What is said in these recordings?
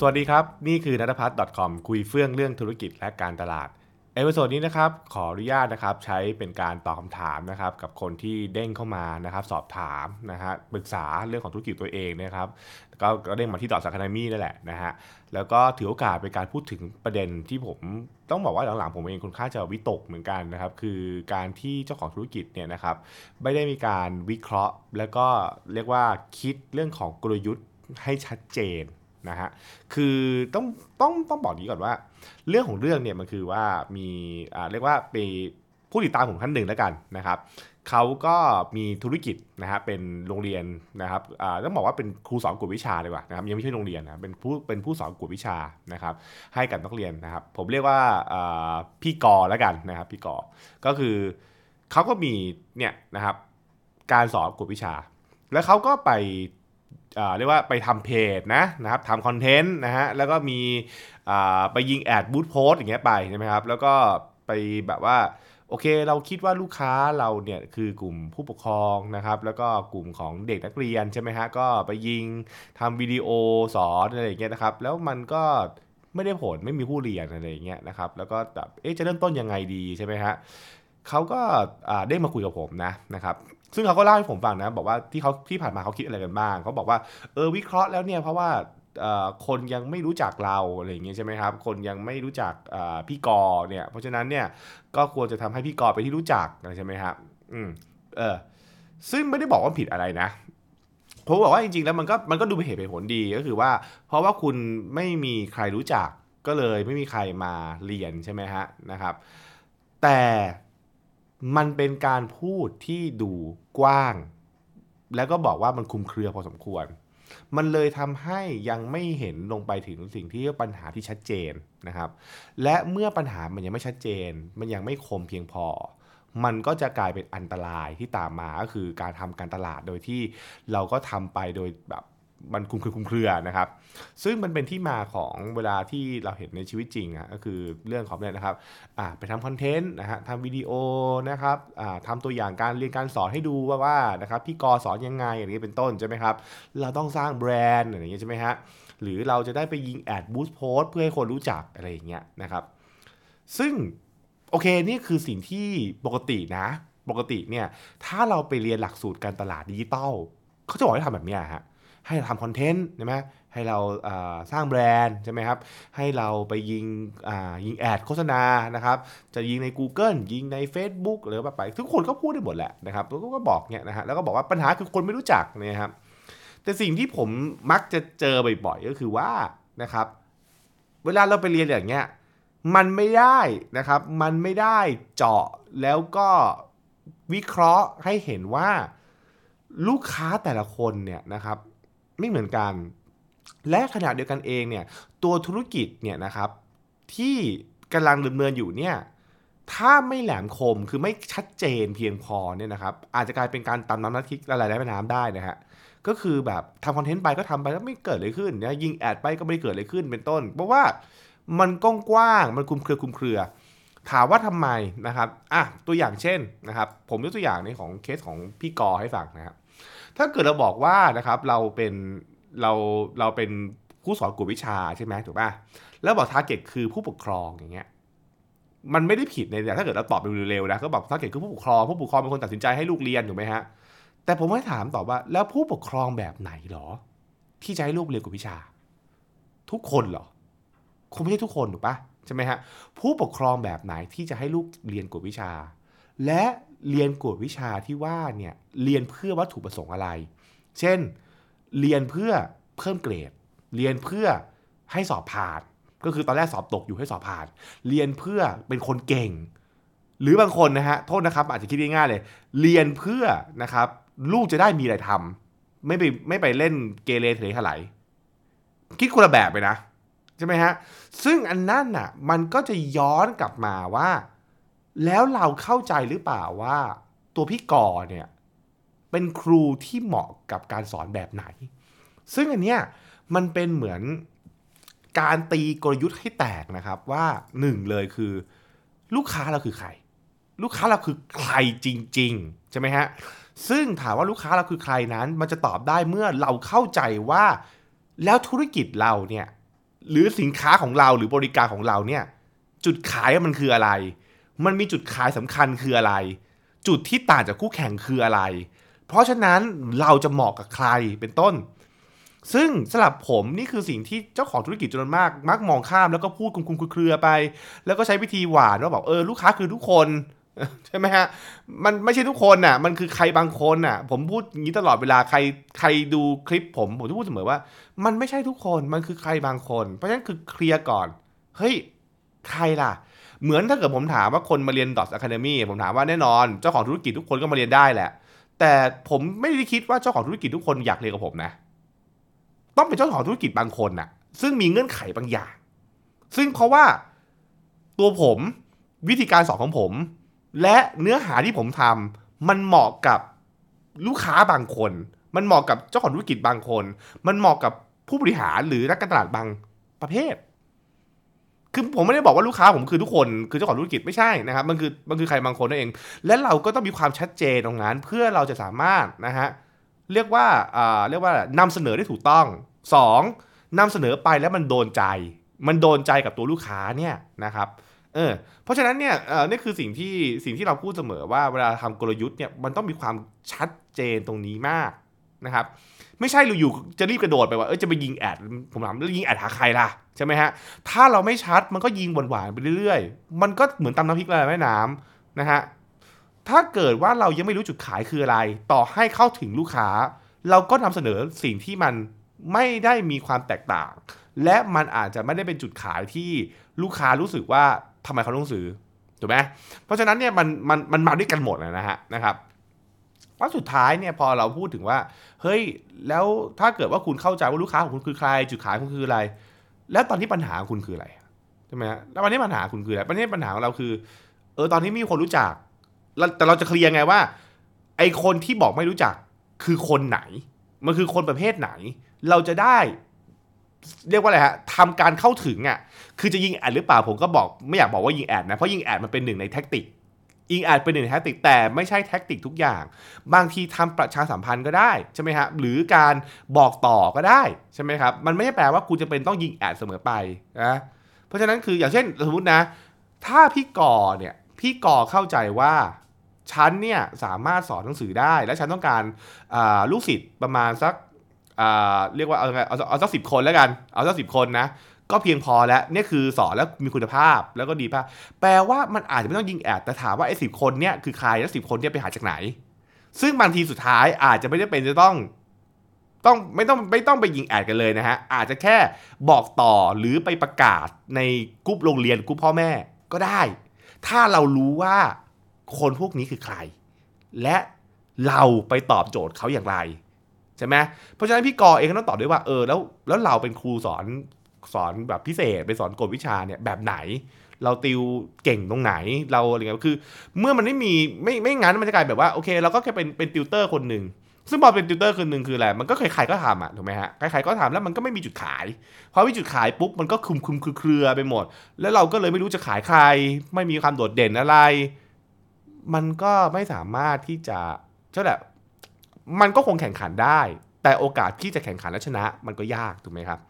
สวัสดีครับ นี่คือนัทพัฒน์ .com คุยเฟื่องเรื่องธุรกิจและการตลาด episode นี้นะครับขออนุญาตนะครับใช้เป็นการตอบคำถามนะครับกับคนที่เด้งเข้ามานะครับสอบถามนะฮะปรึกษาเรื่องของธุรกิจตัวเองนะครับก็ก็เด้งมาที่ดอทสักคามี่นั่นแหละนะฮะแล้วก็ถือโอกาสเป็นการพูดถึงประเด็นที่ผมต้องบอกว่าหลังๆผมเองค่อนข้างจะวิตกเหมือนกันนะครับคือการที่เจ้าของธุรกิจเนี่ยนะครับไม่ได้มีการวิเคราะห์ แล้วก็เรียกว่าคิดเรื่องของกลยุทธ์ให้ชัดเจน นะฮะคือต้องต้องต้องบอกนี้ก่อนว่า เรื่องของเรื่องเนี่ยมันคือว่ามีอ่าเรียกว่าไปผู้ติดตามผมท่านหนึ่งแล้วกันนะครับเขาก็มีธุรกิจนะฮะเป็นโรงเรียนนะครับอ่าต้องบอกว่าเป็นครูสอนกวดวิชาเลยว่ะนะครับยังไม่ใช่โรงเรียนนะเป็นผู้เป็นผู้สอนกวดวิชานะครับให้กับนักเรียนนะครับ ผมเรียกว่าอ่าพี่กอแล้วกันนะครับพี่กอก็คือเขาก็มีเนี่ยนะครับการสอนกวดวิชา แล้วเขาก็ไป เรียกว่าไปทำเพจนะนะครับทำคอนเทนต์นะฮะแล้วก็มีไปยิงแอดบูธโพสอย่างเงี้ยไปใช่ไหมครับแล้วก็ไปแบบว่าโอเคเราคิดว่าลูกค้าเราเนี่ยคือกลุ่มผู้ปกครองนะครับแล้วก็กลุ่มของเด็กนักเรียนใช่ไหมฮะก็ไปยิงทำวิดีโอสอนอะไรอย่างเงี้ยนะครับแล้วมันก็ไม่ได้ผลไม่มีผู้เรียนอะไรอย่างเงี้ยนะครับแล้วก็แบบเอ๊ะจะเริ่มต้นยังไงดีใช่ไหมฮะเขาก็ได้มาคุยกับผมนะนะครับ ซึ่งเขาก็เล่าให้ผมฟังนะ บอกว่าที่เขาที่ผ่านมาเขาคิดอะไรกันบ้างเขาบอกว่าเออวิเคราะห์แล้วเนี่ยเพราะว่าคนยังไม่รู้จักเราอะไรอย่างเงี้ยใช่ไหมครับ คนยังไม่รู้จักพี่กอเนี่ย เพราะฉะนั้นเนี่ยก็ควรจะทำให้พี่กอไปที่รู้จักใช่ไหมครับ อืม เออ ซึ่งไม่ได้บอกว่าผิดอะไรนะผมบอกว่าจริงๆแล้วมันก็มันก็ดูเป็นเหตุเป็นผลดีก็คือว่า เพราะว่าคุณไม่มีใครรู้จักก็เลยไม่มีใครมาเรียนใช่ไหมฮะนะครับ แต่ มันเป็นการพูดที่ดูกว้าง แล้วก็บอกว่ามันคุมเครือพอสมควร มันเลยทำให้ยังไม่เห็นลงไปถึงสิ่งที่ปัญหาที่ชัดเจนนะครับ และเมื่อปัญหามันยังไม่ชัดเจน มันยังไม่คมเพียงพอ มันก็จะกลายเป็นอันตรายที่ตามมาก็คือการทำการตลาดโดยที่เราก็ทำไปโดยแบบ มันคุมเครือคุมเครือนะครับ ซึ่งมันเป็นที่มาของเวลาที่เราเห็นในชีวิตจริงอะก็คือเรื่องของเนี่ยนะครับอ่าไปทำคอนเทนต์นะฮะทำวิดีโอนะครับอ่าทำตัวอย่างการเรียนการสอนให้ดูว่าว่านะครับพี่กอสอนยังไงอย่างนี้เป็นต้นใช่ไหมครับ เราต้องสร้างแบรนด์อย่างเงี้ยใช่ไหมฮะหรือเราจะได้ไปยิงแอดบูสต์โพสเพื่อให้คนรู้จักอะไรอย่างเงี้ยนะครับ ซึ่งโอเคนี่คือสิ่งที่ปกตินะ ปกติเนี่ยถ้าเราไปเรียนหลักสูตรการตลาดดิจิตอลเขาจะบอกให้ทำแบบนี้ฮะ ให้ทำคอนเทนต์ใช่ไหมให้เราสร้างแบรนด์ใช่ไหมครับให้เราไปยิงยิงแอดโฆษณานะครับจะยิงใน Google ยิงใน Facebook หรือแบบไปทุกคนก็พูดได้หมดแหละนะครับแล้วก็บอกเนี่ยนะฮะแล้วก็บอกว่าปัญหาคือคนไม่รู้จักเนี่ยครับแต่สิ่งที่ผมมักจะเจอบ่อยๆก็คือว่านะครับเวลาเราไปเรียนอย่างเงี้ยมันไม่ได้นะครับมันไม่ได้เจาะแล้วก็วิเคราะห์ให้เห็นว่าลูกค้าแต่ละคนเนี่ยนะครับ ไม่เหมือนกัน และขณะเดียวกันเองเนี่ยตัวธุรกิจเนี่ยนะครับที่กำลังดำเนินอยู่เนี่ยถ้าไม่แหลมคมคือไม่ชัดเจนเพียงพอเนี่ยนะครับอาจจะกลายเป็นการตำน้ำน้ำทิกละลายในแม่น้ำได้นะฮะก็คือแบบทำ content ไปก็ทำไปแล้วไม่เกิดอะไรขึ้นนะยิง ad ไปก็ไม่เกิดอะไรขึ้นเป็นต้น เพราะว่ามันกว้างมันคลุมเครือคลุมเครือ ถามว่าทำไมนะครับอะตัวอย่างเช่นนะครับผมยกตัวอย่างในของเคสของพี่กอให้ฟังนะครับ ถ้าเกิดเราบอกว่านะครับเราเป็นเราเราเป็นผู้สอนกวดวิชาใช่ไหมถูกป่ะแล้วบอก target คือผู้ปกครองอย่างเงี้ยมันไม่ได้ผิดในแต่ถ้าเกิดเราตอบเร็วๆนะก็บอก target คือผู้ปกครองผู้ปกครองเป็นคนตัดสินใจให้ลูกเรียนถูกไหมฮะแต่ผมให้ถามตอบว่าแล้วผู้ปกครองแบบไหนหรอ ที่จะให้ลูกเรียนกวดวิชา ทุกคนเหรอคงไม่ใช่ทุกคนถูกปะใช่ไหมฮะผู้ปกครองแบบไหนที่จะให้ลูกเรียนกวดวิชา และ เรียนกวดวิชาที่ว่าเนี่ยเรียนเพื่อวัตถุประสงค์อะไร เช่น เรียนเพื่อเพิ่มเกรด เรียนเพื่อให้สอบผ่าน ก็คือตอนแรกสอบตกอยู่ให้สอบผ่าน เรียนเพื่อเป็นคนเก่ง หรือบางคนนะฮะโทษนะครับ อาจจะคิดง่ายๆเลย เรียนเพื่อนะครับลูกจะได้มีอะไรทำไม่ไปไม่ไปเล่นเกเรเทไหลคิดคนละแบบไปนะใช่ไหมฮะซึ่งอันนั้นน่ะมันก็จะย้อนกลับมาว่า แล้วเราเข้าใจหรือเปล่าว่า ตัวพี่กอเนี่ยเป็นครูที่เหมาะกับการสอนแบบไหน ซึ่งอันเนี้ยมันเป็นเหมือนการตีกลยุทธ์ให้แตกนะครับว่าหนึ่งเลยคือ ลูกค้าเราคือใคร ลูกค้าเราคือใครจริงๆใช่ไหมฮะซึ่งถามว่าลูกค้าเราคือใครนั้น มันจะตอบได้เมื่อเราเข้าใจว่าแล้วธุรกิจเราเนี่ยหรือสินค้าของเราหรือบริการของเราเนี่ยจุดขายมันคืออะไร มันมีจุดขายสำคัญคืออะไร จุดที่ต่างจากคู่แข่งคืออะไร เพราะฉะนั้นเราจะเหมาะกับใครเป็นต้น ซึ่งสำหรับผมนี่คือสิ่งที่เจ้าของธุรกิจจำนวนมาก มักมองข้ามแล้วก็พูดคุมคุมเครือไป แล้วก็ใช้วิธีหวานว่าบอกเออลูกค้าคือทุกคนใช่ไหมฮะ มันไม่ใช่ทุกคนน่ะ มันคือใครบางคนน่ะ ผมพูดอย่างนี้ตลอดเวลาใครใครดูคลิปผม ผมจะพูดเสมอว่า มันไม่ใช่ทุกคน มันคือใครบางคน เพราะฉะนั้นคือเคลียร์ก่อน เฮ้ย ใครล่ะ เหมือนถ้าเกิดผมถามว่าคนมาเรียน Dots Academy ผมถามว่าแน่นอน เจ้าของธุรกิจทุกคนก็มาเรียนได้แหละ แต่ผมไม่ได้คิดว่าเจ้าของธุรกิจทุกคนอยากเรียนกับผมนะ ต้องเป็นเจ้าของธุรกิจบางคนน่ะซึ่งมีเงื่อนไขบางอย่าง ซึ่งเพราะว่าตัวผมวิธีการสอนของผม และเนื้อหาที่ผมทำมันเหมาะกับลูกค้าบางคน มันเหมาะกับเจ้าของธุรกิจบางคน มันเหมาะกับผู้บริหารหรือนักการตลาดบางประเภท คือผมไม่ได้บอกว่าลูกค้าผมคือทุกคนคือเจ้าของธุรกิจไม่ใช่นะครับ มันคือมันคือใครบางคนนั่นเอง และเราก็ต้องมีความชัดเจนตรงนั้น เพื่อเราจะสามารถนะฮะเรียกว่าอ่าเรียกว่านำเสนอได้ถูกต้องสองนำเสนอไปแล้วมันโดนใจ มันโดนใจกับตัวลูกค้าเนี่ยนะครับเออเพราะฉะนั้นเนี่ยเออนี่คือสิ่งที่สิ่งที่เราพูดเสมอว่าเวลาทำกลยุทธ์เนี่ยมันต้องมีความชัดเจนตรงนี้มากนะครับ ไม่ใช่เราอยู่จะรีบกระโดดไปว่าเออจะไปยิงแอดผมถามแล้วยิงแอดหาใครล่ะ ใช่ไหมฮะ ถ้าเราไม่ชัดมันก็ยิงหวานๆไปเรื่อยๆ มันก็เหมือนตำน้ำพริกละแม่น้ำนะฮะ ถ้าเกิดว่าเรายังไม่รู้จุดขายคืออะไร ต่อให้เข้าถึงลูกค้า เราก็นำเสนอสิ่งที่มันไม่ได้มีความแตกต่าง และมันอาจจะไม่ได้เป็นจุดขายที่ลูกค้ารู้สึกว่าทำไมเขาต้องซื้อถูกไหมเพราะฉะนั้นเนี่ยมันมันมันมาด้วยกันหมดนะฮะนะครับว่าสุดท้ายเนี่ยพอเราพูดถึงว่า เฮ้ยแล้วถ้าเกิดว่าคุณเข้าใจว่าลูกค้าของคุณคือใคร จุดขายคุณคืออะไร แล้วตอนนี้ปัญหาคุณคืออะไรใช่ไหมฮะแล้ววันนี้ปัญหาคุณคืออะไรปัญหาปัญหาของเราคือ เออตอนนี้มีคนรู้จักแล้วแต่เราจะ clear ไงว่า ไอ้คนที่บอกไม่รู้จักคือคนไหน มันคือคนประเภทไหน เราจะได้เรียกว่าอะไรฮะทำการเข้าถึงอะ คือจะยิง ad หรือเปล่าผมก็บอกไม่อยากบอกว่ายิง ad นะ เพราะยิง ad มันเป็นหนึ่งใน tactic ยิง ad เป็นหนึ่ง tactic แต่ไม่ใช่ tactic ทุกอย่าง บางทีทำประชาสัมพันธ์ก็ได้ใช่ไหมฮะหรือการบอกต่อก็ได้ใช่ไหมครับมันไม่ใช่แปลว่าคุณจะเป็นต้องยิงแอดเสมอไปนะเพราะฉะนั้นคืออย่างเช่นสมมตินะ ถ้าพี่ก่อเนี่ยพี่ก่อเข้าใจว่าฉันเนี่ยสามารถสอนหนังสือได้ และฉันต้องการลูกศิษย์ประมาณสักเรียกว่าเอาเอาเอาสักสิบคนแล้วกัน เอาสักสิบคนนะ ก็เพียงพอแล้วนี่คือสอนแล้วมีคุณภาพแล้วก็ดีภาพแปลว่ามันอาจจะไม่ต้องยิงแอดแต่ถามว่าไอ้สิบคนเนี่ยคือใครแล้วสิบคนเนี่ยไปหาจากไหน ซึ่งบางทีสุดท้ายอาจจะไม่ได้เป็นจะต้องต้องไม่ต้องไม่ต้องไปยิงแอดกันเลยนะฮะอาจจะแค่บอกต่อหรือไปประกาศในกลุ่มโรงเรียนกลุ่มพ่อแม่ก็ได้ ถ้าเรารู้ว่าคนพวกนี้คือใคร และเราไปตอบโจทย์เขาอย่างไรใช่ไหมเพราะฉะนั้นพี่กอเองก็ต้องตอบด้วยว่าเออแล้วแล้วเราเป็นครูสอน สอนแบบพิเศษ ไปสอนกฎวิชาเนี่ยแบบไหน เราติวเก่งตรงไหนเราอะไรเงี้ยคือ เมื่อมันไม่มีไม่ไม่งั้นมันจะกลายแบบว่าโอเคเราก็แค่เป็นเป็นติวเตอร์คนหนึ่งซึ่งพอเป็นติวเตอร์คนหนึ่งคืออะไรมันก็ใครๆก็ทำอะถูกไหมฮะใครๆก็ทำแล้วมันก็ไม่มีจุดขายพอไม่มีจุดขายปุ๊บมันก็คุมคุมคือเครือไปหมด แล้วเราก็เลยไม่รู้จะขายใคร ไม่มีความโดดเด่นอะไร มันก็ไม่สามารถที่จะเช่าแบบมันก็คงแข่งขันได้ แต่โอกาสที่จะแข่งขันและชนะ มันก็ยากถูกไหมครับ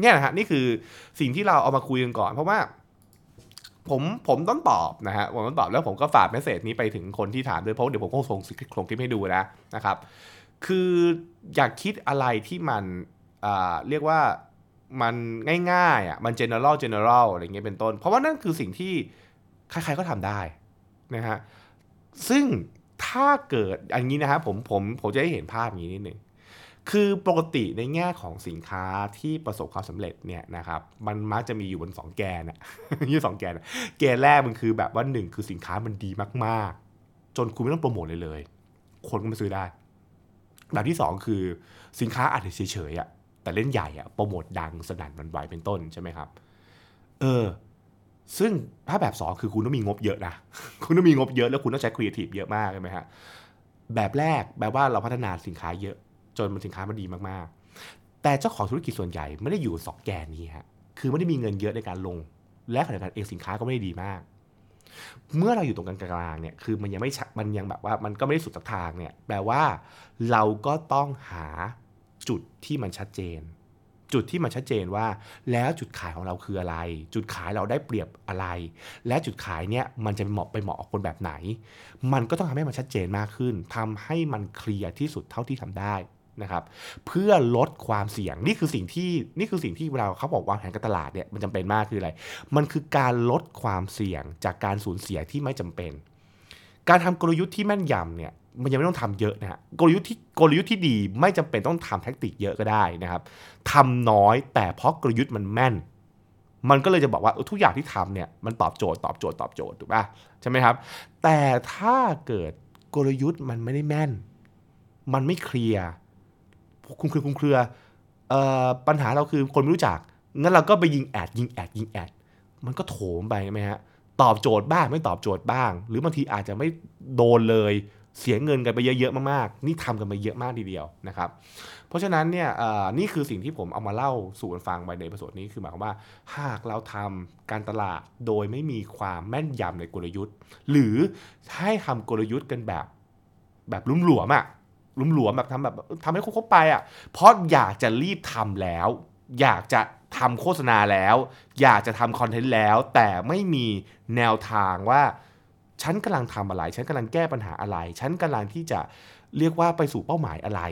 เนี่ยนะฮะนี่คือสิ่งที่เราเอามาคุยกันก่อน เพราะว่า ผมผมต้องตอบนะฮะผมต้องตอบแล้วผมก็ฝากเมสเซจนี้ไปถึงคนที่ถามด้วยเพราะเดี๋ยวผมคงส่งส่งคลิปให้ดูนะนะครับ คืออยากคิดอะไรที่มันเรียกว่ามันง่ายๆอะมัน general general อะไรเงี้ยเป็นต้น เพราะว่านั่นคือสิ่งที่ใครๆก็ทำได้นะฮะซึ่งถ้าเกิดอันนี้นะครับผมผมผมจะได้เห็นภาพอย่างนี้นิดหนึ่ง คือปกติในแง่ของสินค้าที่ประสบความสำเร็จเนี่ยนะครับมันมักจะมีอยู่บน 2 แกนอะยี่สองแกนแกนแรกมันคือแบบว่าหนึ่งคือสินค้ามันดีมากๆ จนคุณไม่ต้องโปรโมทเลยเลย คนก็มาซื้อได้แบบที่ 2 คือสินค้าอาจจะเฉยๆอะแต่เล่นใหญ่อะโปรโมทดังสนั่นมันไหวเป็นต้นใช่ไหมครับ เออซึ่งถ้าแบบ 2 คือคุณต้องมีงบเยอะนะ คุณต้องมีงบเยอะแล้วคุณต้องใช้ครีเอทีฟเยอะมากใช่ไหมฮะแบบแรกแบบว่าเราพัฒนาสินค้าเยอะ จนมันสินค้ามันดีมากๆ แต่เจ้าของธุรกิจส่วนใหญ่ไม่ได้อยู่สองแกนนี้ฮะคือไม่ได้มีเงินเยอะในการลง และขณะเดียวกันเองสินค้าก็ไม่ได้ดีมาก เมื่อเราอยู่ตรงกลางๆเนี่ยคือมันยังไม่มันยังแบบว่ามันก็ไม่ได้สุดทางเนี่ยแปลว่าเราก็ต้องหาจุดที่มันชัดเจน จุดที่มันชัดเจนว่า แล้วจุดขายของเราคืออะไร จุดขายเราได้เปรียบอะไร และจุดขายเนี่ยมันจะเหมาะไปเหมาะกับคนแบบไหน มันก็ต้องทำให้มันชัดเจนมากขึ้นทำให้มันเคลียร์ที่สุดเท่าที่ทำได้ นะครับเพื่อลดความเสี่ยงนี่คือสิ่งที่นี่คือสิ่งที่เวลาเขาบอกวางแผนการตลาดเนี่ยมันจำเป็นมากคืออะไร มันคือการลดความเสี่ยงจากการสูญเสียที่ไม่จำเป็น การทำกลยุทธ์ที่แม่นยำเนี่ยมันยังไม่ต้องทำเยอะนะฮะกลยุทธ์ที่กลยุทธ์ที่ดีไม่จำเป็นต้องทำแท็กติกเยอะก็ได้นะครับทำน้อยแต่เพราะกลยุทธ์มันแม่น มันก็เลยจะบอกว่าทุกอย่างที่ทำเนี่ยมันตอบโจทย์ตอบโจทย์ตอบโจทย์ถูกป่ะใช่ไหมครับ แต่ถ้าเกิดกลยุทธ์มันไม่ได้แม่น มันไม่เคลียร์ คุมเครือคุมเครือเอ่อปัญหาเราคือคนไม่รู้จัก งั้นเราก็ไปยิงแอดยิงแอดยิงแอด มันก็โถมไปใช่ไหมฮะ ตอบโจทย์บ้างไม่ตอบโจทย์บ้าง หรือบางทีอาจจะไม่โดนเลย เสียเงินกันไปเยอะๆมากๆ นี่ทำกันไปเยอะมากทีเดียวนะครับ เพราะฉะนั้นเนี่ยนี่คือสิ่งที่ผมเอามาเล่าสู่กันฟังไปในประสดนี้คือหมายความว่า หากเราทำการตลาดโดยไม่มีความแม่นยำในกลยุทธ์ หรือให้ทำกลยุทธ์กันแบบแบบลุ่มหลวมอะลุ่ม หลวมแบบทำแบบทำให้ครบๆไปอะเพราะอยากจะรีบทำแล้ว อยากจะทำโฆษณาแล้ว อยากจะทำคอนเทนต์แล้ว แต่ไม่มีแนวทางว่าฉันกำลังทำอะไร ฉันกำลังแก้ปัญหาอะไร ฉันกำลังที่จะเรียกว่าไปสู่เป้าหมายอะไร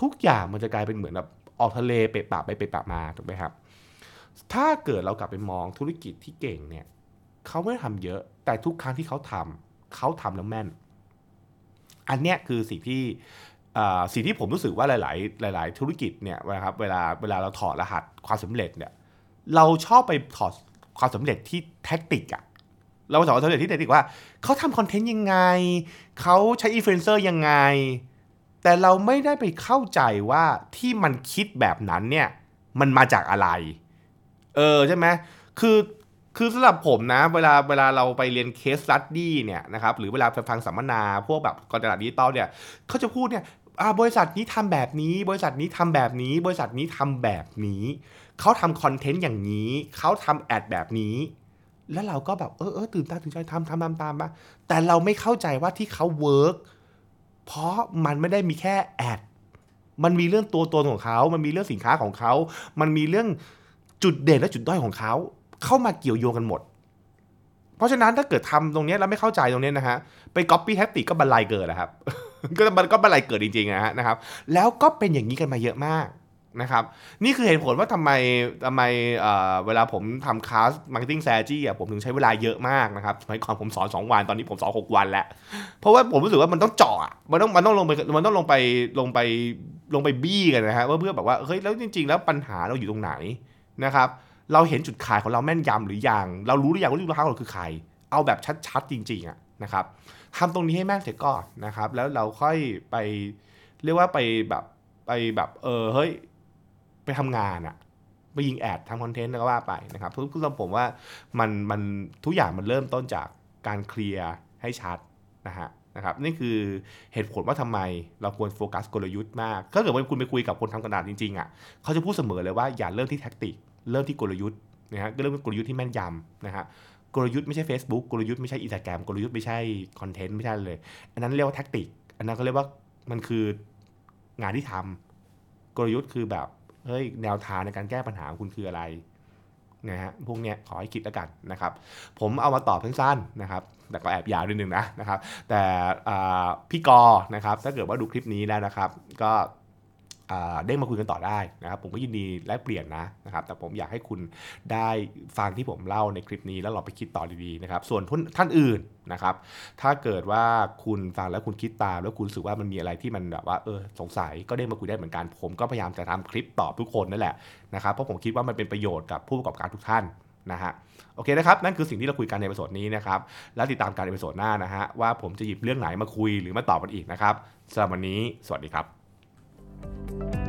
ทุกอย่างมันจะกลายเป็นเหมือนแบบออกทะเลเปะปะไปเปะปะมาถูกไหมครับ ถ้าเกิดเรากลับไปมองธุรกิจที่เก่งเนี่ยเขาไม่ได้ทำเยอะ แต่ทุกครั้งที่เขาทำเขาทำแล้วแม่น อันเนี้ยคือสิ่งที่สิ่งที่ผมรู้สึกว่าหลาย ๆ หลาย ๆ ธุรกิจเนี่ยนะครับเวลาเวลาเราถอดรหัสความสำเร็จเนี่ยเราชอบไปถอดความสำเร็จที่แท็กติกอะเราถอดความสำเร็จที่ tactic ว่าเขาทำ content ยังไงเขาใช้อินฟลูเอนเซอร์ยังไง แต่เราไม่ได้ไปเข้าใจว่าที่มันคิดแบบนั้นเนี่ยมันมาจากอะไร เออใช่ไหมคือ คือสำหรับผมนะ เวลาเวลาเราไปเรียน case study เนี่ยนะครับหรือเวลาไปฟังสัมมนาพวกแบบการตลาดดิจิตอลเนี่ยเขาจะพูดเนี่ยบริษัทนี้ทำแบบนี้ บริษัทนี้ทำแบบนี้ บริษัทนี้ทำแบบนี้ เขาทำ content อย่างนี้ เขาทำ ad แบบนี้ แล้วเราก็แบบเออเออตื่นตาตื่นใจทำทำตามตามมาแต่เราไม่เข้าใจว่าที่เขา work เพราะมันไม่ได้มีแค่ ad มันมีเรื่องตัวตนของเขา มันมีเรื่องสินค้าของเขา มันมีเรื่องจุดเด่นและจุดด้อยของเขา เข้ามาเกี่ยวโยงกันหมด เพราะฉะนั้นถ้าเกิดทำตรงนี้แล้วไม่เข้าใจตรงนี้นะฮะไปก๊อปปี้ tactic ก็บรรลัยเกิดนะครับ ก็มันก็บรรลัยเกิดจริงๆนะฮะนะครับ แล้วก็เป็นอย่างนี้กันมาเยอะมากนะครับนี่คือเหตุผลว่าทำไมทำไมเวลาผมทำคลาส marketing strategy อะผมถึงใช้เวลาเยอะมากนะครับสมัยก่อนผมสอน 2 วันตอนนี้ผมสอน 6 วันแล้ว เพราะว่าผมรู้สึกว่ามันต้องเจาะมันต้องมันต้องลงไปมันต้องลงไปลงไปลงไปบี้กันนะฮะเพื่อแบบว่าเฮ้ยแล้วจริง ๆ แล้วปัญหาเราอยู่ตรงไหนนะครับ เราเห็นจุดขายของเราแม่นยำหรือยัง เรารู้หรือยังว่าลูกค้าของเราคือใคร เอาแบบชัดๆจริงๆอะนะครับทำตรงนี้ให้แม่นเสร็จก่อนนะครับ แล้วเราค่อยไปเรียกว่าไปแบบไปแบบเออเฮ้ยไปทำงานอะไปยิงแอดทำคอนเทนต์แล้วก็ว่าไปนะครับทุกคนผมว่ามันมันทุกอย่างมันเริ่มต้นจากการเคลียร์ให้ชัดนะฮะนะครับนี่คือเหตุผลว่าทำไมเราควรโฟกัสกลยุทธ์มากถ้าเกิดว่าคุณไปคุยกับคนทำกระดาษจริงๆอะเขาจะพูดเสมอเลยว่าอย่าเริ่มที่แท็กติก เริ่มที่กลยุทธ์นะฮะก็เริ่มกลยุทธ์ที่แม่นยำนะฮะกลยุทธ์ไม่ใช่ Facebook กลยุทธ์ไม่ใช่อินสตาแกรมกลยุทธ์ไม่ใช่คอนเทนต์ไม่ใช่เลย อันนั้นเรียกว่าแท็กติก อันนั้นก็เรียกว่ามันคืองานที่ทำกลยุทธ์คือแบบเฮ้ยแนวทางในการแก้ปัญหาของคุณคืออะไรนะฮะพวกเนี้ยขอให้คิดแล้วกันนะครับ ผมเอามาตอบสั้นๆนะครับ แต่ก็แอบยาวนิดนึงนะนะครับ แต่พี่กอนะครับถ้าเกิดว่าดูคลิปนี้แล้วนะครับ ก็ เด้งมาคุยกันต่อได้นะครับ ผมก็ยินดีแลกเปลี่ยนนะนะครับ แต่ผมอยากให้คุณได้ฟังที่ผมเล่าในคลิปนี้แล้วลองไปคิดต่อดีๆนะครับ ส่วนท่านอื่นนะครับ ถ้าเกิดว่าคุณฟังแล้วคุณคิดตาม แล้วคุณรู้สึกว่ามันมีอะไรที่มันแบบว่าเออสงสัยก็เด้งมาคุยได้เหมือนกัน ผมก็พยายามจะทำคลิปตอบทุกคนนั่นแหละนะครับ เพราะผมคิดว่ามันเป็นประโยชน์กับผู้ประกอบการทุกท่านนะฮะโอเคนะครับ นั่นคือสิ่งที่เราคุยกันใน episode นี้นะครับ แล้วติดตามการใน episode หน้านะฮะว่าผมจะหยิบเรื่องไหนมาคุยหรือมาตอบกันอีกนะครับสำหรับวันนี้ สวัสดีครับ Thank you.